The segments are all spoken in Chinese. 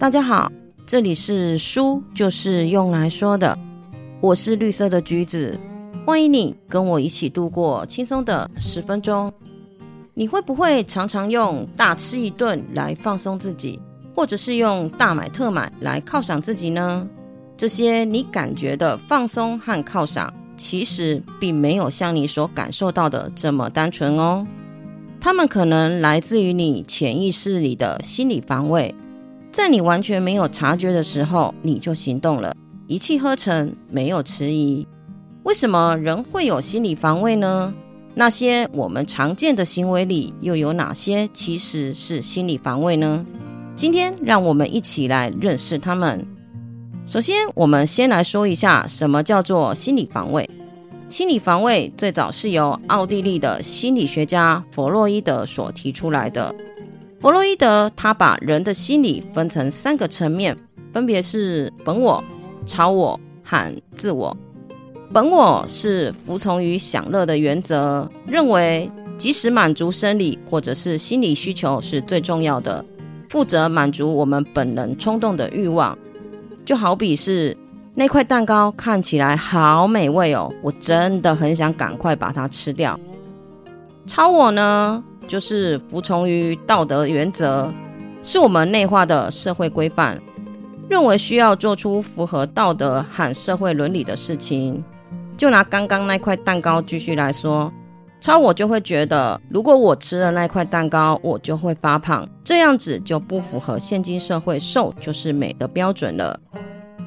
大家好，这里是书就是用来说的，我是绿色的橘子，欢迎你跟我一起度过轻松的十分钟。你会不会常常用大吃一顿来放松自己，或者是用大买特买来犒赏自己呢？这些你感觉的放松和犒赏，其实并没有像你所感受到的这么单纯哦。他们可能来自于你潜意识里的心理防卫，在你完全没有察觉的时候，你就行动了，一气呵成，没有迟疑。为什么人会有心理防卫呢？那些我们常见的行为里，又有哪些其实是心理防卫呢？今天让我们一起来认识他们。首先，我们先来说一下什么叫做心理防卫。心理防卫最早是由奥地利的心理学家弗洛伊德所提出来的。弗洛伊德他把人的心理分成三个层面，分别是本我、超我和自我。本我是服从于享乐的原则，认为即使满足生理或者是心理需求是最重要的，负责满足我们本能冲动的欲望。就好比是。那块蛋糕看起来好美味哦，我真的很想赶快把它吃掉。超我呢，就是服从于道德原则，是我们内化的社会规范，认为需要做出符合道德和社会伦理的事情。就拿刚刚那块蛋糕继续来说，超我就会觉得，如果我吃了那块蛋糕，我就会发胖，这样子就不符合现今社会瘦就是美的标准了。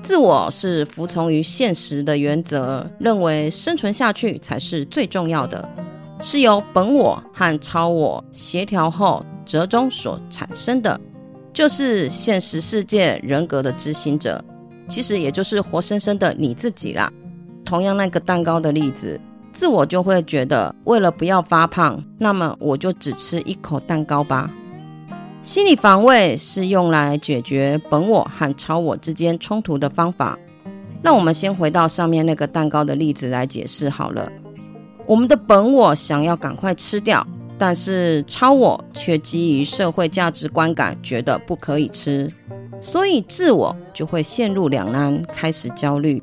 自我是服从于现实的原则，认为生存下去才是最重要的，是由本我和超我协调后折中所产生的，就是现实世界人格的执行者，其实也就是活生生的你自己啦。同样那个蛋糕的例子，自我就会觉得，为了不要发胖，那么我就只吃一口蛋糕吧。心理防卫是用来解决本我和超我之间冲突的方法。那我们先回到上面那个蛋糕的例子来解释好了。我们的本我想要赶快吃掉，但是超我却基于社会价值观感觉得不可以吃，所以自我就会陷入两难，开始焦虑。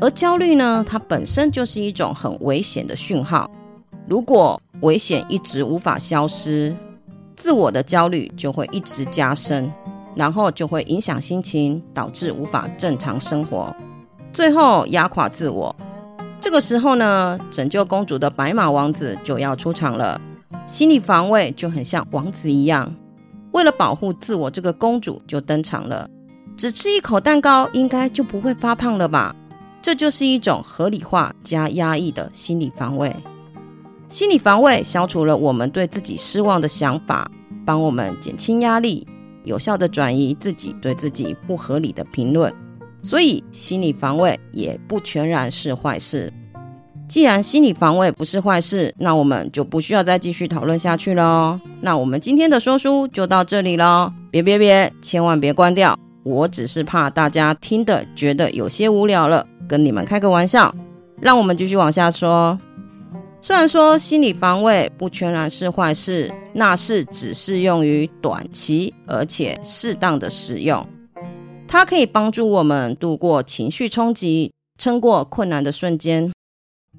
而焦虑呢，它本身就是一种很危险的讯号。如果危险一直无法消失，自我的焦虑就会一直加深，然后就会影响心情，导致无法正常生活，最后压垮自我。这个时候呢，拯救公主的白马王子就要出场了。心理防卫就很像王子一样，为了保护自我，这个公主就登场了。只吃一口蛋糕，应该就不会发胖了吧？这就是一种合理化加压抑的心理防卫。心理防卫消除了我们对自己失望的想法，帮我们减轻压力，有效的转移自己对自己不合理的评论。所以，心理防卫也不全然是坏事。既然心理防卫不是坏事，那我们就不需要再继续讨论下去喽。那我们今天的说书就到这里喽。别别别，千万别关掉！我只是怕大家听的觉得有些无聊了，跟你们开个玩笑。让我们继续往下说。虽然说心理防卫不全然是坏事，那是只适用于短期，而且适当的使用。它可以帮助我们度过情绪冲击，撑过困难的瞬间。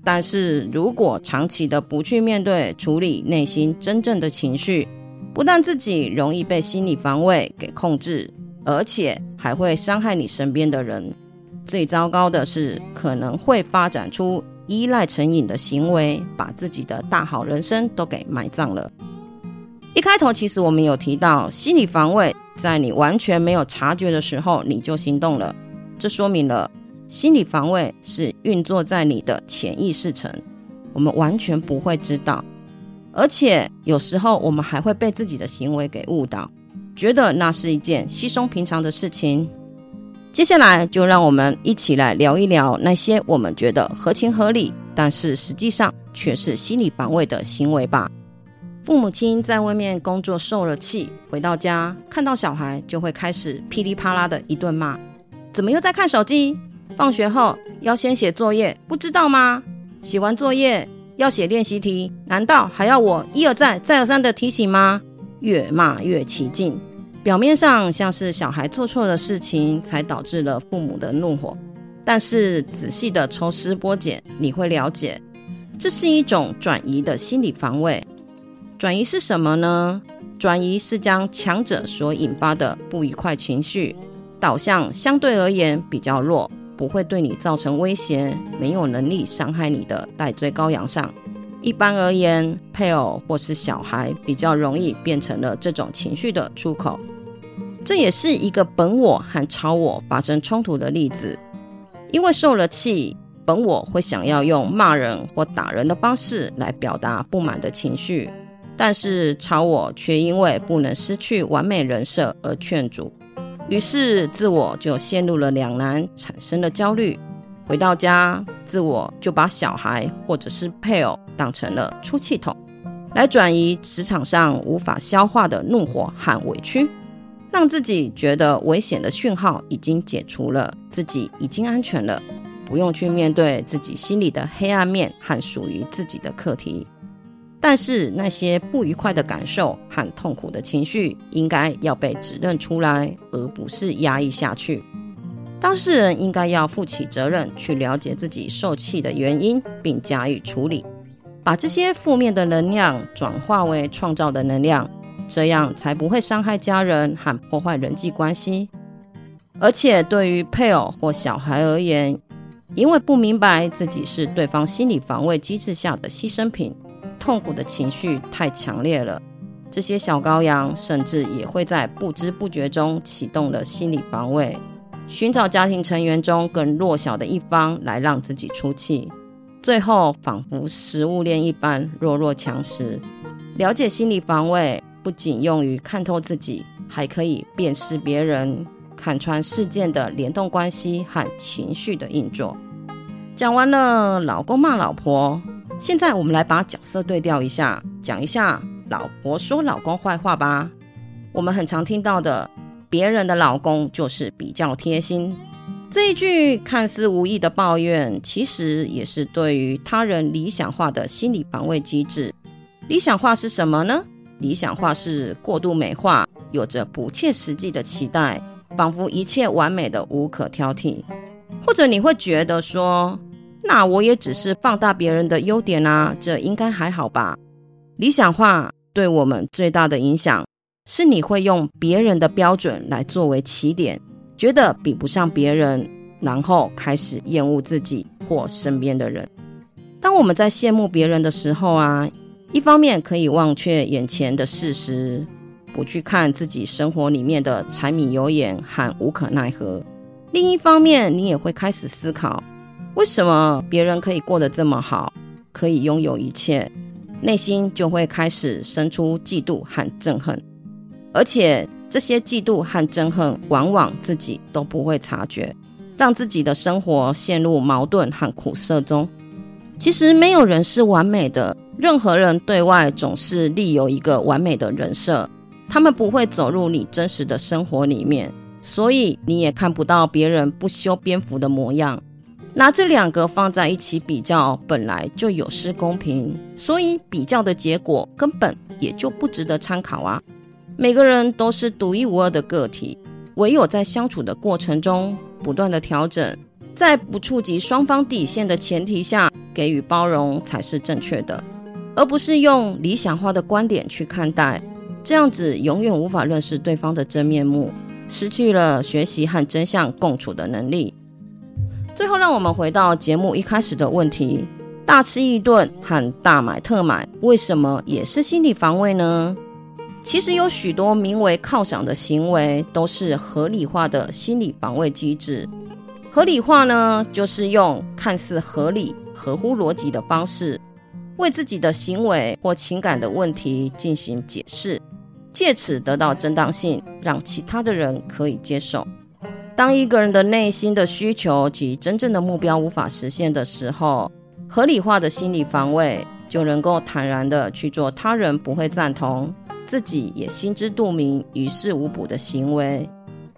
但是如果长期的不去面对、处理内心真正的情绪，不但自己容易被心理防卫给控制，而且还会伤害你身边的人。最糟糕的是，可能会发展出。依赖成瘾的行为，把自己的大好人生都给埋葬了。一开头，其实我们有提到心理防卫，在你完全没有察觉的时候，你就行动了。这说明了心理防卫是运作在你的潜意识层，我们完全不会知道。而且有时候，我们还会被自己的行为给误导，觉得那是一件稀松平常的事情。接下来就让我们一起来聊一聊那些我们觉得合情合理，但是实际上却是心理防卫的行为吧。父母亲在外面工作受了气，回到家看到小孩就会开始噼里啪啦的一顿骂：“怎么又在看手机？放学后要先写作业，不知道吗？写完作业要写练习题，难道还要我一而再、再而三的提醒吗？”越骂越起劲。表面上像是小孩做错了事情才导致了父母的怒火，但是仔细的抽丝剥茧，你会了解，这是一种转移的心理防卫。转移是什么呢？转移是将强者所引发的不愉快情绪导向相对而言比较弱，不会对你造成威胁，没有能力伤害你的代罪羔羊上。一般而言，配偶或是小孩比较容易变成了这种情绪的出口。这也是一个本我和超我发生冲突的例子。因为受了气，本我会想要用骂人或打人的方式来表达不满的情绪。但是超我却因为不能失去完美人设而劝阻，于是自我就陷入了两难，产生了焦虑。回到家，自我就把小孩或者是配偶当成了出气筒，来转移职场上无法消化的怒火和委屈，让自己觉得危险的讯号已经解除了，自己已经安全了，不用去面对自己心里的黑暗面和属于自己的课题。但是那些不愉快的感受和痛苦的情绪，应该要被指认出来，而不是压抑下去。当事人应该要负起责任，去了解自己受气的原因，并加以处理，把这些负面的能量转化为创造的能量，这样才不会伤害家人和破坏人际关系。而且对于配偶或小孩而言，因为不明白自己是对方心理防卫机制下的牺牲品。痛苦的情绪太强烈了，这些小羔羊甚至也会在不知不觉中启动了心理防卫，寻找家庭成员中更弱小的一方来让自己出气，最后仿佛食物链一般弱肉强食。了解心理防卫不仅用于看透自己，还可以辨识别人，看穿事件的联动关系和情绪的运作。讲完了，老公骂老婆。现在我们来把角色对调一下，讲一下老婆说老公坏话吧。我们很常听到的，别人的老公就是比较贴心。这一句看似无意的抱怨，其实也是对于他人理想化的心理防卫机制。理想化是什么呢？理想化是过度美化，有着不切实际的期待，仿佛一切完美的无可挑剔。或者你会觉得说。那我也只是放大别人的优点啊，这应该还好吧？理想化对我们最大的影响是，你会用别人的标准来作为起点，觉得比不上别人，然后开始厌恶自己或身边的人。当我们在羡慕别人的时候啊，一方面可以忘却眼前的事实，不去看自己生活里面的柴米油盐和无可奈何；另一方面，你也会开始思考。为什么别人可以过得这么好，可以拥有一切，内心就会开始生出嫉妒和憎恨，而且这些嫉妒和憎恨往往自己都不会察觉，让自己的生活陷入矛盾和苦涩中。其实没有人是完美的，任何人对外总是立有一个完美的人设，他们不会走入你真实的生活里面，所以你也看不到别人不修边幅的模样。拿这两个放在一起比较，本来就有失公平，所以比较的结果根本也就不值得参考啊！每个人都是独一无二的个体，唯有在相处的过程中不断的调整，在不触及双方底线的前提下给予包容才是正确的，而不是用理想化的观点去看待，这样子永远无法认识对方的真面目，失去了学习和真相共处的能力。最后，让我们回到节目一开始的问题：大吃一顿和大买特买，为什么也是心理防卫呢？其实有许多名为犒赏的行为，都是合理化的心理防卫机制。合理化呢，就是用看似合理、合乎逻辑的方式，为自己的行为或情感的问题进行解释，借此得到正当性，让其他的人可以接受。当一个人的内心的需求及真正的目标无法实现的时候，合理化的心理防卫就能够坦然的去做他人不会赞同，自己也心知肚明、于事无补的行为，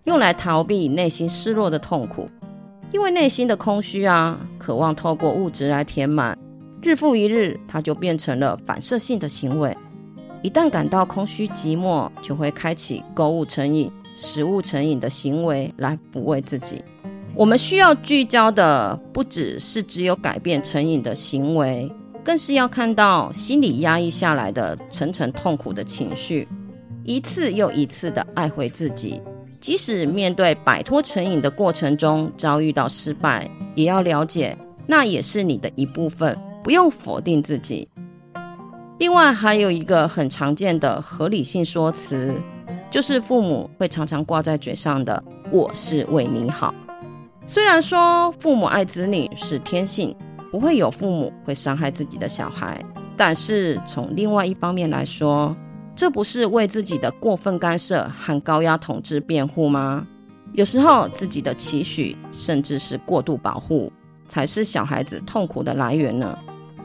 用来逃避内心失落的痛苦。因为内心的空虚啊，渴望透过物质来填满，日复一日，它就变成了反射性的行为。一旦感到空虚寂寞，就会开启购物成瘾、食物成瘾的行为来抚慰自己。我们需要聚焦的不只是只有改变成瘾的行为，更是要看到心理压抑下来的层层痛苦的情绪，一次又一次的爱回自己。即使面对摆脱成瘾的过程中遭遇到失败，也要了解那也是你的一部分，不用否定自己。另外，还有一个很常见的合理性说辞，就是父母会常常挂在嘴上的“我是为你好”。虽然说父母爱子女是天性，不会有父母会伤害自己的小孩，但是从另外一方面来说，这不是为自己的过分干涉和高压统治辩护吗？有时候自己的期许，甚至是过度保护，才是小孩子痛苦的来源呢。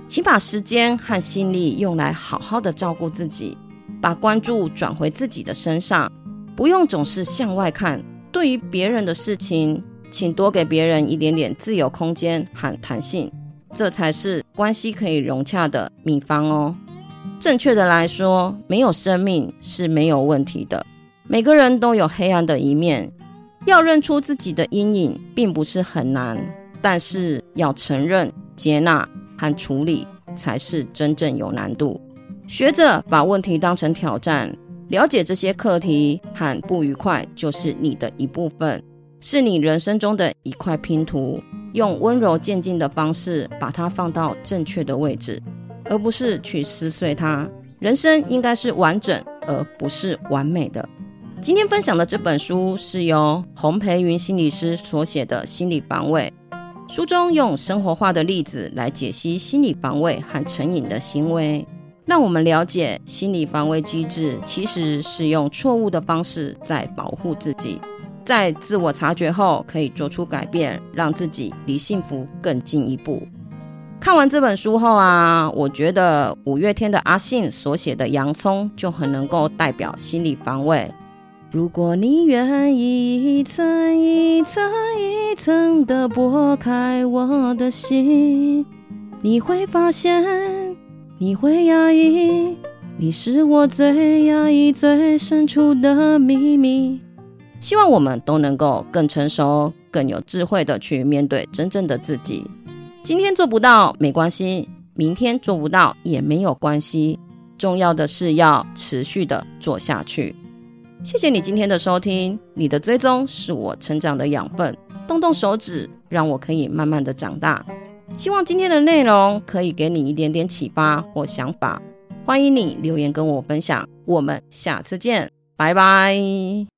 请把时间和心力用来好好的照顾自己，把关注转回自己的身上，不用总是向外看。对于别人的事情。请多给别人一点点自由空间和弹性，这才是关系可以融洽的秘方哦。正确的来说，没有生命是没有问题的。每个人都有黑暗的一面，要认出自己的阴影，并不是很难，但是要承认、接纳和处理，才是真正有难度。学着把问题当成挑战，了解这些课题和不愉快，就是你的一部分。是你人生中的一块拼图，用温柔渐进的方式把它放到正确的位置，而不是去撕碎它。人生应该是完整，而不是完美的。今天分享的这本书是由洪培云心理师所写的《心理防卫》，书中用生活化的例子来解析心理防卫和成瘾的行为，让我们了解心理防卫机制其实是用错误的方式在保护自己。在自我察觉后，可以做出改变，让自己离幸福更进一步。看完这本书后啊，我觉得五月天的阿信所写的《洋葱》就很能够代表心理防卫。如果你愿意一层一层一层的剥开我的心，你会发现，你会压抑，你是我最压抑最深处的秘密。希望我们都能够更成熟、更有智慧的去面对真正的自己。今天做不到没关系，明天做不到也没有关系。重要的是要持续的做下去。谢谢你今天的收听，你的追踪是我成长的养分。动动手指，让我可以慢慢的长大。希望今天的内容可以给你一点点启发或想法。欢迎你留言跟我分享。我们下次见，拜拜。